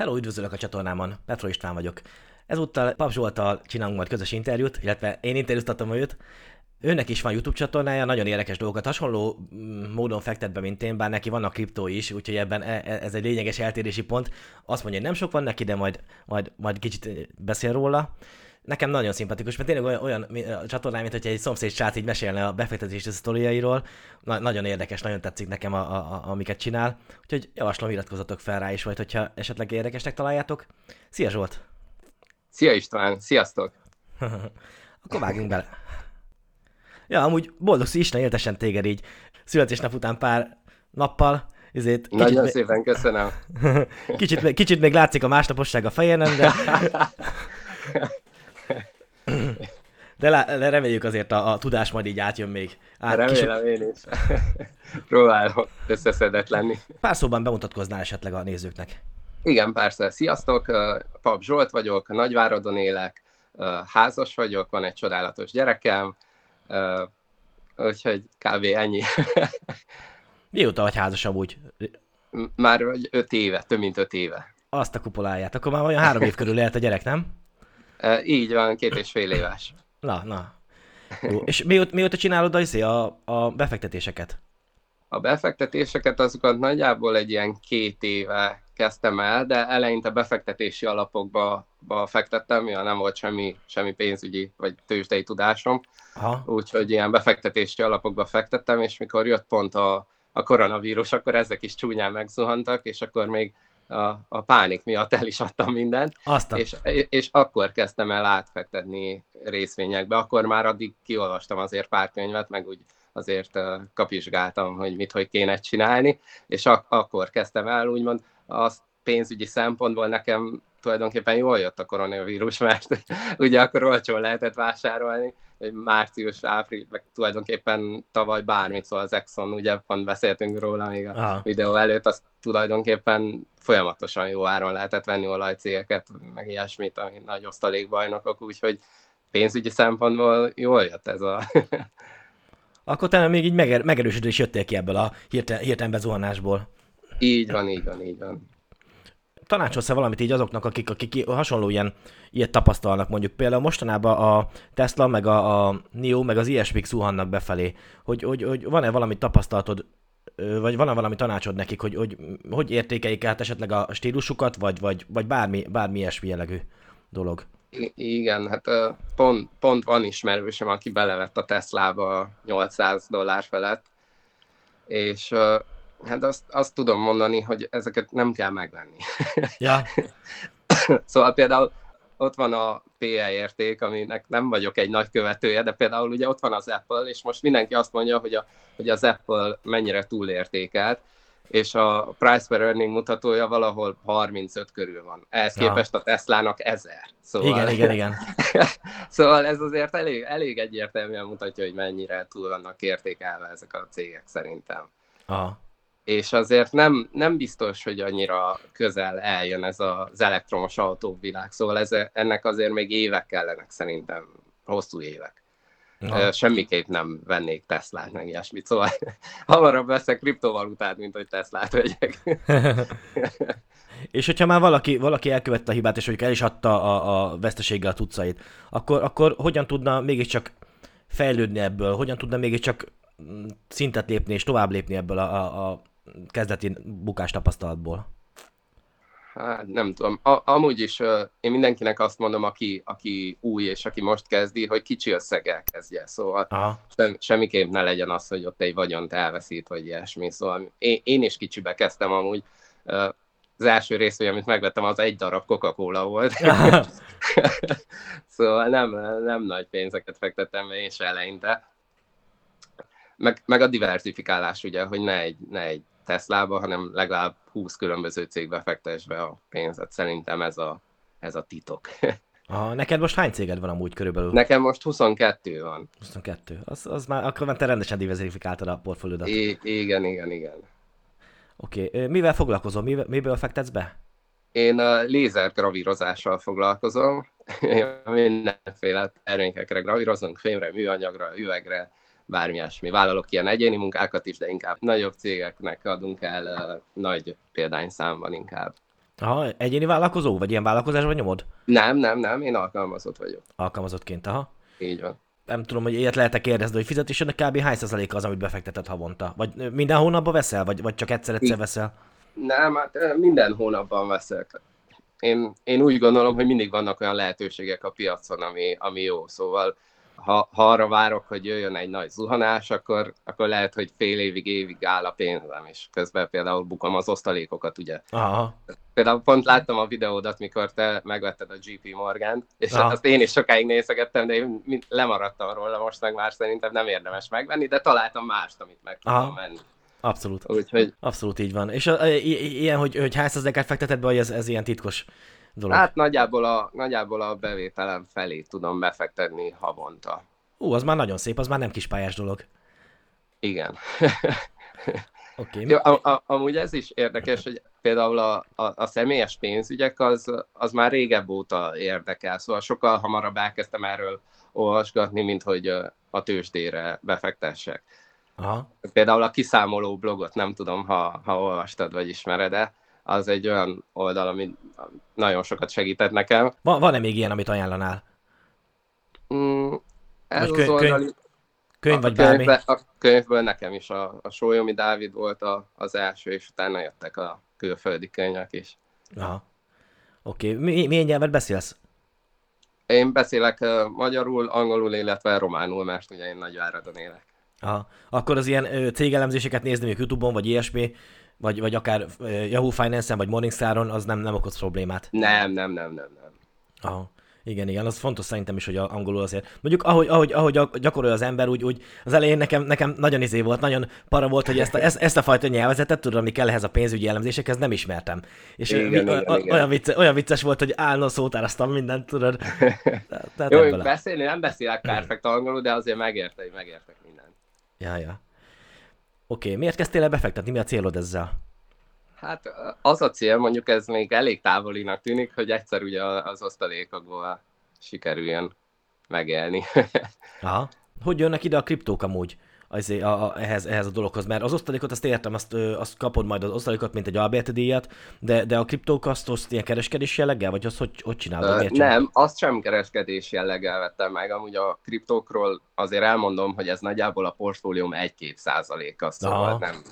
Hello, üdvözlök a csatornámon, Petro István vagyok. Ezúttal Pap Zsoltal csinálunk majd közös interjút, illetve én interjúztatom őt. Őnek is van YouTube csatornája, nagyon érdekes dolgokat, hasonló mm, módon fektet be, mint én, bár neki vannak kriptó is, úgyhogy ebben e- e- ez egy lényeges eltérési pont. Azt mondja, hogy nem sok van neki, de majd, majd, majd kicsit beszél róla. Nekem nagyon szimpatikus, mert tényleg olyan, olyan a csatornám, mint hogy egy szomszéd srác így mesélne a befektetési sztoriairól. Na, nagyon érdekes, nagyon tetszik nekem, a, a, a, amiket csinál. Úgyhogy javaslom, iratkozzatok fel rá is, vagy hogyha esetleg érdekesnek találjátok. Szia Zsolt! Szia István, sziasztok! Akkor vágjunk bele. Ja, amúgy boldog Isten éltesen téged így születésnap után pár nappal. Ezért kicsit Nagyon még... szépen köszönöm. kicsit, kicsit még látszik a másnaposság a fejenen, de... De, de reméljük azért a, a tudás majd így átjön még. Át, Remélem kis... én is. Próbálok összeszedett lenni. Pár szóban bemutatkoznál esetleg a nézőknek. Igen, persze. Sziasztok, Pap Zsolt vagyok, Nagyváradon élek, házas vagyok, van egy csodálatos gyerekem, úgyhogy kb. ennyi. Mióta vagy házas amúgy? Már öt éve, több mint öt éve. Azt a kupoláját. Akkor már olyan három év körül lehet a gyerek, nem? Így van, két és fél éves. Na, na. Jó. És mióta, mióta csinálod a, a, a befektetéseket? A befektetéseket azokat nagyjából egy ilyen két éve kezdtem el, de eleinte befektetési alapokba ba fektettem, mivel nem volt semmi, semmi pénzügyi vagy tőzsdei tudásom. Aha. Úgyhogy ilyen befektetési alapokba fektettem, és mikor jött pont a, a koronavírus, akkor ezek is csúnyán megzuhantak, és akkor még a, a pánik miatt el is adtam mindent, Aztán. és, és akkor kezdtem el átfektetni részvényekbe, akkor már addig kiolvastam azért pár könyvet, meg úgy azért kapizsgáltam, hogy mit, hogy kéne csinálni, és ak- akkor kezdtem el úgymond azt pénzügyi szempontból nekem tulajdonképpen jól jött a koronavírus, mert ugye akkor olcsón lehetett vásárolni, hogy március, április, meg tulajdonképpen tavaly bármit, szóval az Exxon, ugye pont beszéltünk róla még a Aha. videó előtt, az tulajdonképpen folyamatosan jó áron lehetett venni olajcégeket, meg ilyesmit, ami nagy osztalékbajnokok, úgyhogy pénzügyi szempontból jól jött ez a... Akkor te még így meger- megerősödő is jöttél ki ebből a hirtelen, hirtelen bezuhanásból. Így van, így van, így van tanácsolsz-e valamit így azoknak, akik, akik hasonló ilyen, ilyet tapasztalnak, mondjuk például mostanában a Tesla, meg a, a NIO, meg az ilyesmik zuhannak befelé, hogy, hogy, hogy van-e valami tapasztalatod, vagy van-e valami tanácsod nekik, hogy hogy, hogy értékeik át esetleg a stílusukat, vagy, vagy, vagy bármi, bármi ilyesmi jellegű dolog? Igen, hát pont, pont van ismerősöm, aki belevett a Teslába 800 dollár felett, és Hát azt, azt tudom mondani, hogy ezeket nem kell megvenni. Ja. szóval például ott van a PE érték, aminek nem vagyok egy nagy követője, de például ugye ott van az Apple, és most mindenki azt mondja, hogy, a, hogy az Apple mennyire túlértékelt, és a price per earning mutatója valahol 35 körül van. Ehhez ja. képest a Teslának 1000. Szóval... Igen, igen, igen. szóval ez azért elég, elég egyértelműen mutatja, hogy mennyire túl vannak értékelve ezek a cégek szerintem. Aha és azért nem, nem biztos, hogy annyira közel eljön ez az elektromos autóvilág, szóval ez, ennek azért még évek kellenek szerintem, hosszú évek. Ja. Semmiképp nem vennék Teslát, meg ilyesmit, szóval hamarabb veszek kriptovalutát, mint hogy Teslát vegyek. és hogyha már valaki, valaki elkövette a hibát, és hogy el is adta a, a veszteséggel a tucait, akkor, akkor hogyan tudna mégiscsak fejlődni ebből, hogyan tudna mégiscsak mm, szintet lépni és tovább lépni ebből a, a, a kezdeti bukás tapasztalatból? Hát nem tudom. A, amúgy is uh, én mindenkinek azt mondom, aki, aki új és aki most kezdi, hogy kicsi összeggel kezdje. Szóval sem, semmiképp ne legyen az, hogy ott egy vagyont elveszít, vagy ilyesmi. Szóval én, én is kicsibe kezdtem amúgy. Uh, az első részvény, amit megvettem, az egy darab Coca-Cola volt. szóval nem, nem nagy pénzeket fektettem be én se eleinte. Meg, meg a diversifikálás, ugye, hogy ne egy, ne egy Teslába, hanem legalább 20 különböző cégbe fektess be a pénzet. Szerintem ez a, ez a titok. Ah, neked most hány céged van amúgy körülbelül? Nekem most 22 van. 22. Az, az már, akkor már te rendesen diversifikáltad a portfóliódat. I- igen, igen, igen. Oké, okay. mivel foglalkozom? Mivel, miből fektetsz be? Én a lézergravírozással foglalkozom. Mindenféle termékekre gravírozunk, fémre, műanyagra, üvegre, bármi ilyesmi. Vállalok ilyen egyéni munkákat is, de inkább nagyobb cégeknek adunk el uh, nagy példányszámban inkább. Aha, egyéni vállalkozó? Vagy ilyen vállalkozásban nyomod? Nem, nem, nem, én alkalmazott vagyok. Alkalmazottként, aha. Így van. Nem tudom, hogy ilyet lehet-e kérdezni, hogy fizetésednek kb. hány százaléka az, amit befektetett havonta? Vagy minden hónapban veszel, vagy, vagy csak egyszer-egyszer veszel? Nem, hát minden hónapban veszek. Én, én úgy gondolom, hogy mindig vannak olyan lehetőségek a piacon, ami, ami jó. Szóval ha, ha arra várok, hogy jöjjön egy nagy zuhanás, akkor, akkor lehet, hogy fél évig, évig áll a pénzem, és közben például bukom az osztalékokat, ugye. Aha. Például pont láttam a videódat, mikor te megvetted a GP Morgan, és Aha. azt én is sokáig nézegettem, de én lemaradtam róla, most meg már szerintem nem érdemes megvenni, de találtam mást, amit meg Aha. tudom venni. Abszolút. Úgyhogy Abszolút így van. És a, i- ilyen, hogy, hogy hány százalékát fekteted be, hogy ez, ez ilyen titkos dolog? hát nagyjából a, nagyjából a bevételem felé tudom befektetni havonta. Ú, az már nagyon szép, az már nem kispályás dolog. Igen. Oké. Jó, a, a, amúgy ez is érdekes, hogy például a, a, a személyes pénzügyek az, az már régebb óta érdekel, szóval sokkal hamarabb elkezdtem erről olvasgatni, mint hogy a tőzsdére befektessek. Aha. Például a kiszámoló blogot, nem tudom, ha, ha olvastad vagy ismered -e, az egy olyan oldal, ami nagyon sokat segített nekem. Van, van-e még ilyen, amit ajánlanál? Mm, ez Vagy az kö- oldal, könyv- Könyv a, vagy bármi? könyvbe, a könyvből nekem is a, a Sólyomi Dávid volt a, az első, és utána jöttek a külföldi könyvek is. Aha. Oké. Mi, milyen nyelvet beszélsz? Én beszélek uh, magyarul, angolul, illetve románul, mert ugye én Nagyváradon élek. Aha. Akkor az ilyen ö, cégelemzéseket nézni mondjuk YouTube-on, vagy ilyesmi, vagy, vagy akár Yahoo Finance-en, vagy Morningstar-on, az nem, nem okoz problémát. Nem, nem, nem, nem, nem. Aha. Igen, igen, az fontos szerintem is, hogy a angolul azért. Mondjuk ahogy, ahogy, ahogy gyak- gyakorolja az ember, úgy, úgy az elején nekem, nekem nagyon izé volt, nagyon para volt, hogy ezt a, ezt, ezt a fajta nyelvezetet, tudod, ami kell ehhez a pénzügyi elemzésekhez, nem ismertem. És Igen, mi, igen, olyan, igen. olyan, vicce, olyan vicces volt, hogy állna szótároztam mindent, tudod. Tehát, Jó, beszélni nem beszélek perfekt angolul, de azért megérte, megértek mindent. Ja, ja. Oké, miért kezdtél el befektetni? Mi a célod ezzel? Hát az a cél, mondjuk ez még elég távolinak tűnik, hogy egyszer ugye az osztalékokból sikerüljön megélni. Aha. Hogy jönnek ide a kriptók amúgy? Azért a, a, ehhez, ehhez a dologhoz, mert az osztalékot azt értem, azt, ö, azt kapod majd az osztalékot, mint egy Alberti díjat, de, de a kriptók azt, azt ilyen kereskedés jelleggel, vagy azt hogy, hogy csinálod? Ö, nem, azt sem kereskedés jelleggel vettem meg. Amúgy a kriptókról azért elmondom, hogy ez nagyjából a portfólióm 1-2 százaléka, szóval Aha. nem,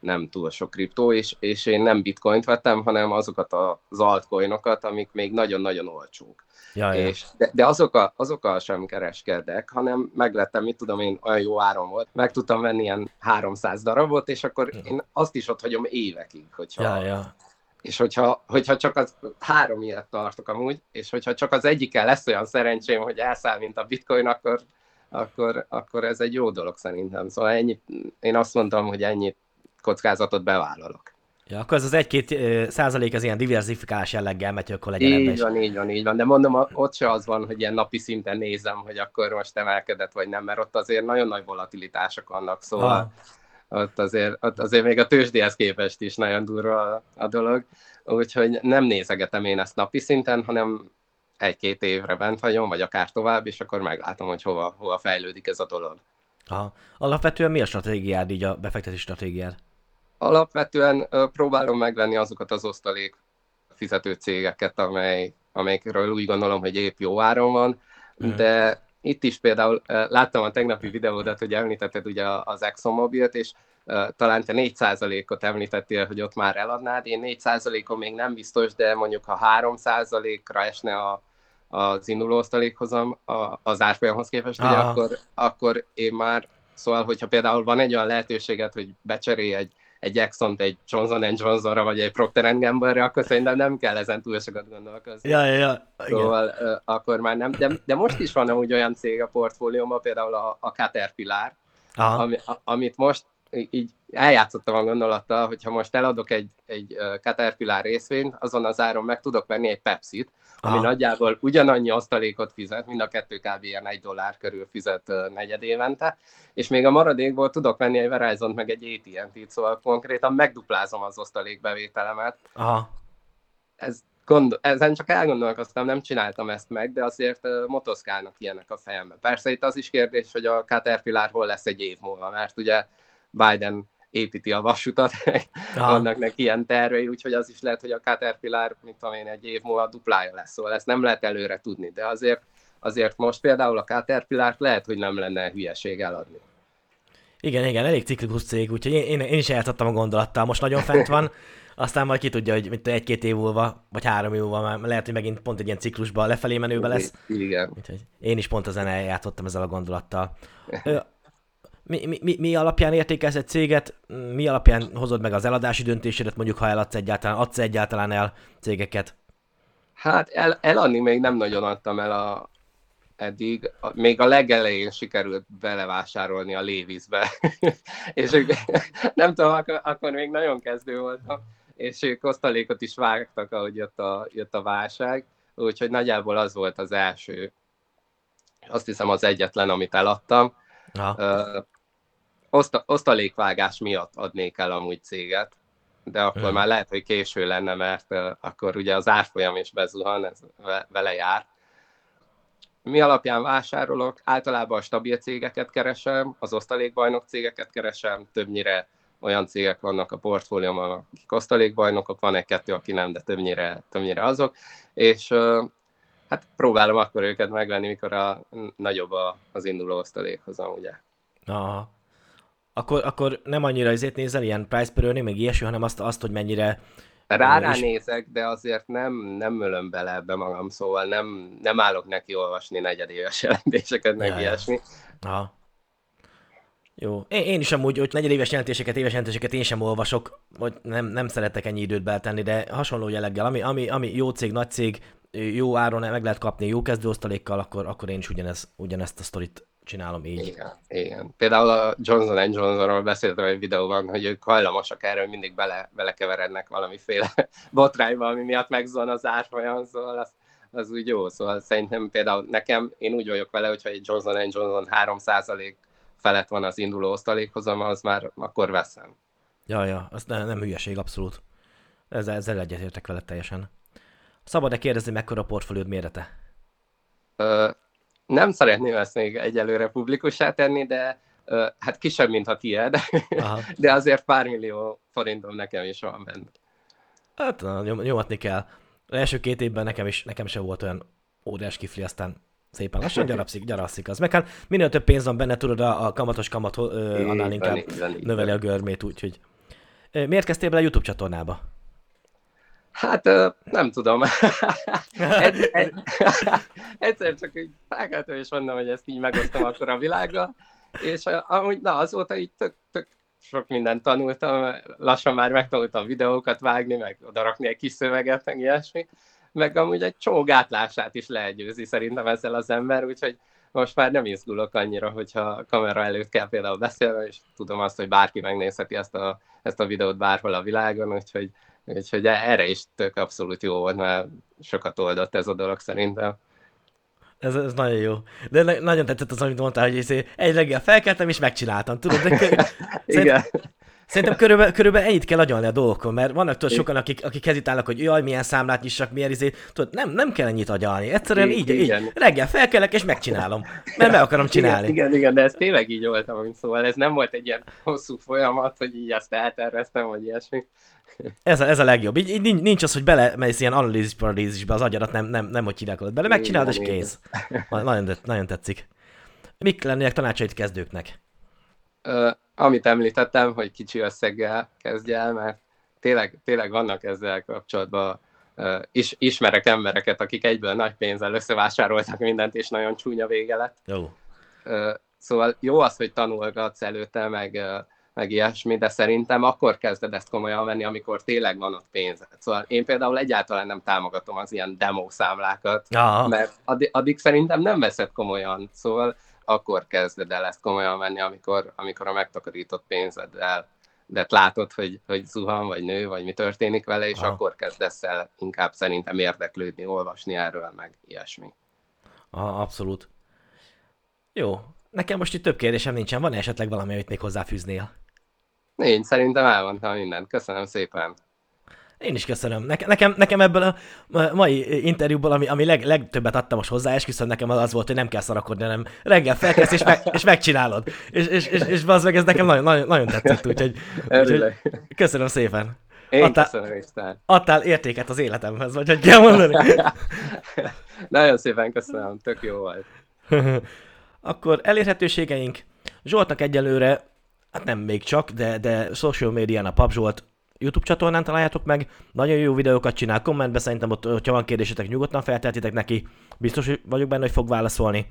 nem túl sok kriptó, és, és én nem bitcoint vettem, hanem azokat az altcoinokat, amik még nagyon-nagyon olcsók. Ja, ja. És, de, de azokkal, azokkal sem kereskedek, hanem meglettem, mit tudom én, olyan jó áron volt, meg tudtam venni ilyen 300 darabot, és akkor én azt is ott hagyom évekig, hogyha, ja, ja. és hogyha, hogyha csak az három ilyet tartok amúgy, és hogyha csak az egyikkel lesz olyan szerencsém, hogy elszáll, mint a bitcoin, akkor, akkor, akkor ez egy jó dolog szerintem. Szóval ennyi, én azt mondtam, hogy ennyi kockázatot bevállalok. Ja, akkor ez az egy-két százalék az ilyen diversifikálás jelleggel megy, hogy akkor legyen ebben Így is. van, így van, így van. De mondom, ott se az van, hogy ilyen napi szinten nézem, hogy akkor most emelkedett vagy nem, mert ott azért nagyon nagy volatilitások vannak, szóval Ah. ott, azért, ott azért még a tőzsdéhez képest is nagyon durva a, a dolog. Úgyhogy nem nézegetem én ezt napi szinten, hanem egy-két évre bent vagyom, vagy akár tovább, és akkor meglátom, hogy hova, hova fejlődik ez a dolog. Aha. Alapvetően mi a stratégiád, így a befektetési stratégiád? Alapvetően próbálom megvenni azokat az osztalék fizető cégeket, amely, amelyekről úgy gondolom, hogy épp jó áron van, Mhm. de itt is például láttam a tegnapi videódat, hogy említetted ugye az ExxonMobilt, és talán te 4%-ot említettél, hogy ott már eladnád, én 4%-on még nem biztos, de mondjuk ha 3%-ra esne a, az induló osztalékhozam az árfolyamhoz képest, ugye, akkor, akkor én már, szóval, hogyha például van egy olyan lehetőséget, hogy becserélj egy egy Exxon-t egy Johnson Johnsonra, vagy egy Procter Gamble-re, akkor szerintem nem kell ezen túl sokat gondolkozni. Ja, ja, ja. Igen. Szóval ö, akkor már nem, de, de most is van úgy olyan cég a portfóliómban, például a, a Caterpillar, Aha. ami, a, amit most így eljátszottam a gondolattal, hogyha most eladok egy, egy Caterpillar részvényt, azon az áron meg tudok venni egy Pepsi-t, ami Aha. nagyjából ugyanannyi osztalékot fizet, mind a kettő kb. ilyen egy dollár körül fizet negyed évente, és még a maradékból tudok venni egy verizon meg egy AT&T-t, szóval konkrétan megduplázom az osztalékbevételemet. Aha. Ez, gond, ezen csak elgondolkoztam, nem csináltam ezt meg, de azért ö, motoszkálnak ilyenek a fejembe. Persze itt az is kérdés, hogy a Caterpillar hol lesz egy év múlva, mert ugye Biden építi a vasutat, vannak neki ilyen tervei, úgyhogy az is lehet, hogy a Caterpillar, mint tudom én, egy év múlva duplája lesz, szóval ezt nem lehet előre tudni, de azért, azért most például a caterpillar lehet, hogy nem lenne hülyeség eladni. Igen, igen, elég ciklikus cég, úgyhogy én, én, én is eljátszottam a gondolattal, most nagyon fent van, aztán majd ki tudja, hogy mint egy-két év múlva, vagy három év múlva, már lehet, hogy megint pont egy ilyen ciklusban lefelé menőbe lesz. Igen. Úgyhogy én is pont ezen eljátszottam ezzel a gondolattal. Mi, mi, mi, mi alapján értékelsz egy céget, mi alapján hozod meg az eladási döntésedet, mondjuk ha eladsz egyáltalán, adsz egyáltalán el cégeket? Hát el, eladni még nem nagyon adtam el a, eddig. Még a legelején sikerült belevásárolni a Lévizbe, és ők, nem tudom, akkor, akkor még nagyon kezdő voltam, és ők osztalékot is vágtak, ahogy jött a, jött a válság, úgyhogy nagyjából az volt az első, azt hiszem az egyetlen, amit eladtam. Uh, oszta, osztalékvágás miatt adnék el amúgy céget, de akkor már lehet, hogy késő lenne, mert uh, akkor ugye az árfolyam is bezuhan, ez vele jár. Mi alapján vásárolok? Általában a stabil cégeket keresem, az osztalékbajnok cégeket keresem, többnyire olyan cégek vannak a portfóliómban, akik osztalékbajnokok, van egy-kettő, aki nem, de többnyire, többnyire azok, és uh, hát próbálom akkor őket megvenni, mikor a nagyobb a, az induló osztalékhozam, ugye. Aha akkor, akkor nem annyira azért nézel, ilyen price per earning, meg ilyesmi, hanem azt, azt hogy mennyire... Rá, rá nézek, de azért nem, nem ölöm bele ebbe magam, szóval nem, nem állok neki olvasni negyedéves jelentéseket, meg ja, ilyesmi. Aha. Jó. Én, én is amúgy, hogy negyedéves jelentéseket, éves jelentéseket én sem olvasok, vagy nem, nem szeretek ennyi időt beletenni, de hasonló jelleggel, ami, ami, ami jó cég, nagy cég, jó áron meg lehet kapni jó kezdőosztalékkal, akkor, akkor én is ugyanez, ugyanezt a sztorit csinálom így. Igen, igen. Például a Johnson Johnsonról beszéltem egy videóban, hogy ők hajlamosak erről, mindig bele, belekeverednek valamiféle botrányba, ami miatt megzon az árfolyam, szóval az, az úgy jó. Szóval szerintem például nekem, én úgy vagyok vele, hogyha egy Johnson Johnson 3% felett van az induló osztalékhozam, az már akkor veszem. Ja, ja, az ne, nem hülyeség, abszolút. Ezzel, ezzel egyetértek vele teljesen. Szabad-e kérdezni, mekkora a portfóliód mérete? Nem szeretném ezt még egyelőre publikussá tenni, de hát kisebb, mint a tiéd, de azért pár millió forintom nekem is van benne. Hát nyom, nyomatni kell. Az első két évben nekem is, nekem sem volt olyan óriás kifli, aztán szépen lassan gyarapszik, gyarapszik az. Meg hát minél több pénz van benne, tudod, a, a kamatos kamat ö, annál inkább növeli a görmét, úgyhogy. Miért kezdtél bele a YouTube csatornába? Hát nem tudom. egyszer csak így felkeltem, és mondom, hogy ezt így megosztom akkor a világgal, és amúgy na, azóta így tök, tök sok mindent tanultam, lassan már megtanultam videókat vágni, meg odarakni egy kis szöveget, meg ilyesmi, meg amúgy egy csomó gátlását is legyőzi szerintem ezzel az ember, úgyhogy most már nem izgulok annyira, hogyha a kamera előtt kell például beszélni, és tudom azt, hogy bárki megnézheti ezt a, ezt a videót bárhol a világon, úgyhogy Úgyhogy erre is tök abszolút jó volt, mert sokat oldott ez a dolog szerintem. Ez, ez nagyon jó. De nagyon tetszett az, amit mondtál, hogy izé, egy reggel felkeltem és megcsináltam, tudod? De Igen. Szerintem körülbelül, körülbelül ennyit kell agyalni a dolgokon, mert vannak tudod, sokan, akik, akik hezitálnak, hogy jaj, milyen számlát nyissak, milyen izé, tudod, nem, nem kell ennyit agyalni. Egyszerűen így, így, reggel felkelek és megcsinálom, mert meg akarom csinálni. Igen, igen, igen, de ez tényleg így voltam, szóval ez nem volt egy ilyen hosszú folyamat, hogy így ezt elterveztem, vagy ilyesmi. Ez a, ez a legjobb. Így, így nincs az, hogy bele megy ilyen analízis paralízisbe az agyadat, nem, nem, nem hogy csinálod bele, megcsinálod és kész. Nagyon, nagyon tetszik. Mik lennének tanácsait kezdőknek? Uh, amit említettem, hogy kicsi összeggel kezdj el, mert tényleg, tényleg vannak ezzel kapcsolatban is, ismerek embereket, akik egyből nagy pénzzel összevásároltak mindent, és nagyon csúnya vége lett. Jó. Szóval jó az, hogy tanulgatsz előtte, meg meg ilyesmi, de szerintem akkor kezded ezt komolyan venni, amikor tényleg van ott pénzed. Szóval én például egyáltalán nem támogatom az ilyen demo számlákat, Aha. mert addig, addig szerintem nem veszed komolyan, szóval akkor kezded el ezt komolyan venni, amikor, amikor a megtakarított pénzeddel de látod, hogy, hogy zuhan, vagy nő, vagy mi történik vele, és Aha. akkor kezdesz el inkább szerintem érdeklődni, olvasni erről, meg ilyesmi. Aha, abszolút. Jó. Nekem most itt több kérdésem nincsen. Van esetleg valami, amit még hozzáfűznél? Én szerintem elmondtam mindent. Köszönöm szépen. Én is köszönöm. Ne- nekem, nekem ebből a mai interjúból, ami, ami leg, legtöbbet adtam most hozzá, esküszöm nekem az volt, hogy nem kell szarakodni, hanem reggel felkelsz és, meg, és megcsinálod. És, és, és, és az meg ez nekem nagyon, nagyon, nagyon tetszett, úgyhogy, úgyhogy köszönöm szépen. Én adtál, köszönöm Isten. Adtál értéket az életemhez, vagy hogy kell mondani. nagyon szépen köszönöm, tök jó volt. Akkor elérhetőségeink. Zsoltnak egyelőre, hát nem még csak, de, de social médián a Pap Zsolt YouTube csatornán találjátok meg, nagyon jó videókat csinál, kommentbe szerintem ott, hogyha van kérdésetek, nyugodtan felteltitek neki, biztos vagyok benne, hogy fog válaszolni.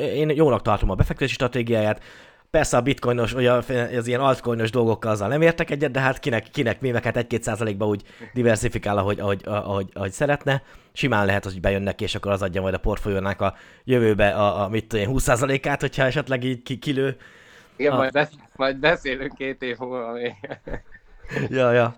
Én jónak tartom a befektetési stratégiáját, Persze a bitcoinos, vagy az ilyen altcoinos dolgokkal azzal nem értek egyet, de hát kinek, kinek mi, meg hát egy-két százalékba úgy diversifikál, ahogy, ahogy, ahogy, ahogy szeretne. Simán lehet, hogy bejönnek, és akkor az adja majd a portfóliónak a jövőbe a, a mit 20 százalékát, hogyha esetleg így ki, kilő. Igen, a... majd, besz, majd beszélünk két év múlva még. ja, ja.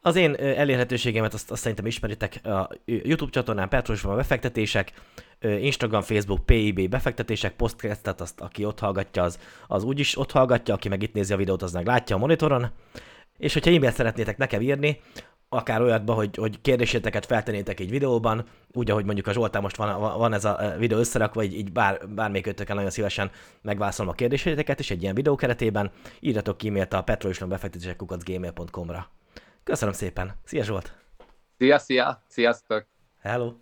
Az én elérhetőségemet azt, azt szerintem ismeritek a YouTube csatornán Petrosban a befektetések, Instagram, Facebook, PIB befektetések, podcastet, azt aki ott hallgatja, az, az úgyis ott hallgatja, aki meg itt nézi a videót, az meg látja a monitoron. És hogyha e-mailt szeretnétek nekem írni, akár olyatba, hogy, hogy kérdéséteket feltenétek egy videóban, úgy, ahogy mondjuk a Zsoltán most van, van ez a videó összerakva, így, így bár, bármelyik nagyon szívesen megválaszolom a kérdéséteket, és egy ilyen videó keretében írjatok e-mailt a petrolislombefektetések.gmail.com-ra. Köszönöm szépen. Szia Zsolt! Szia, szia! Sziasztok! Hello!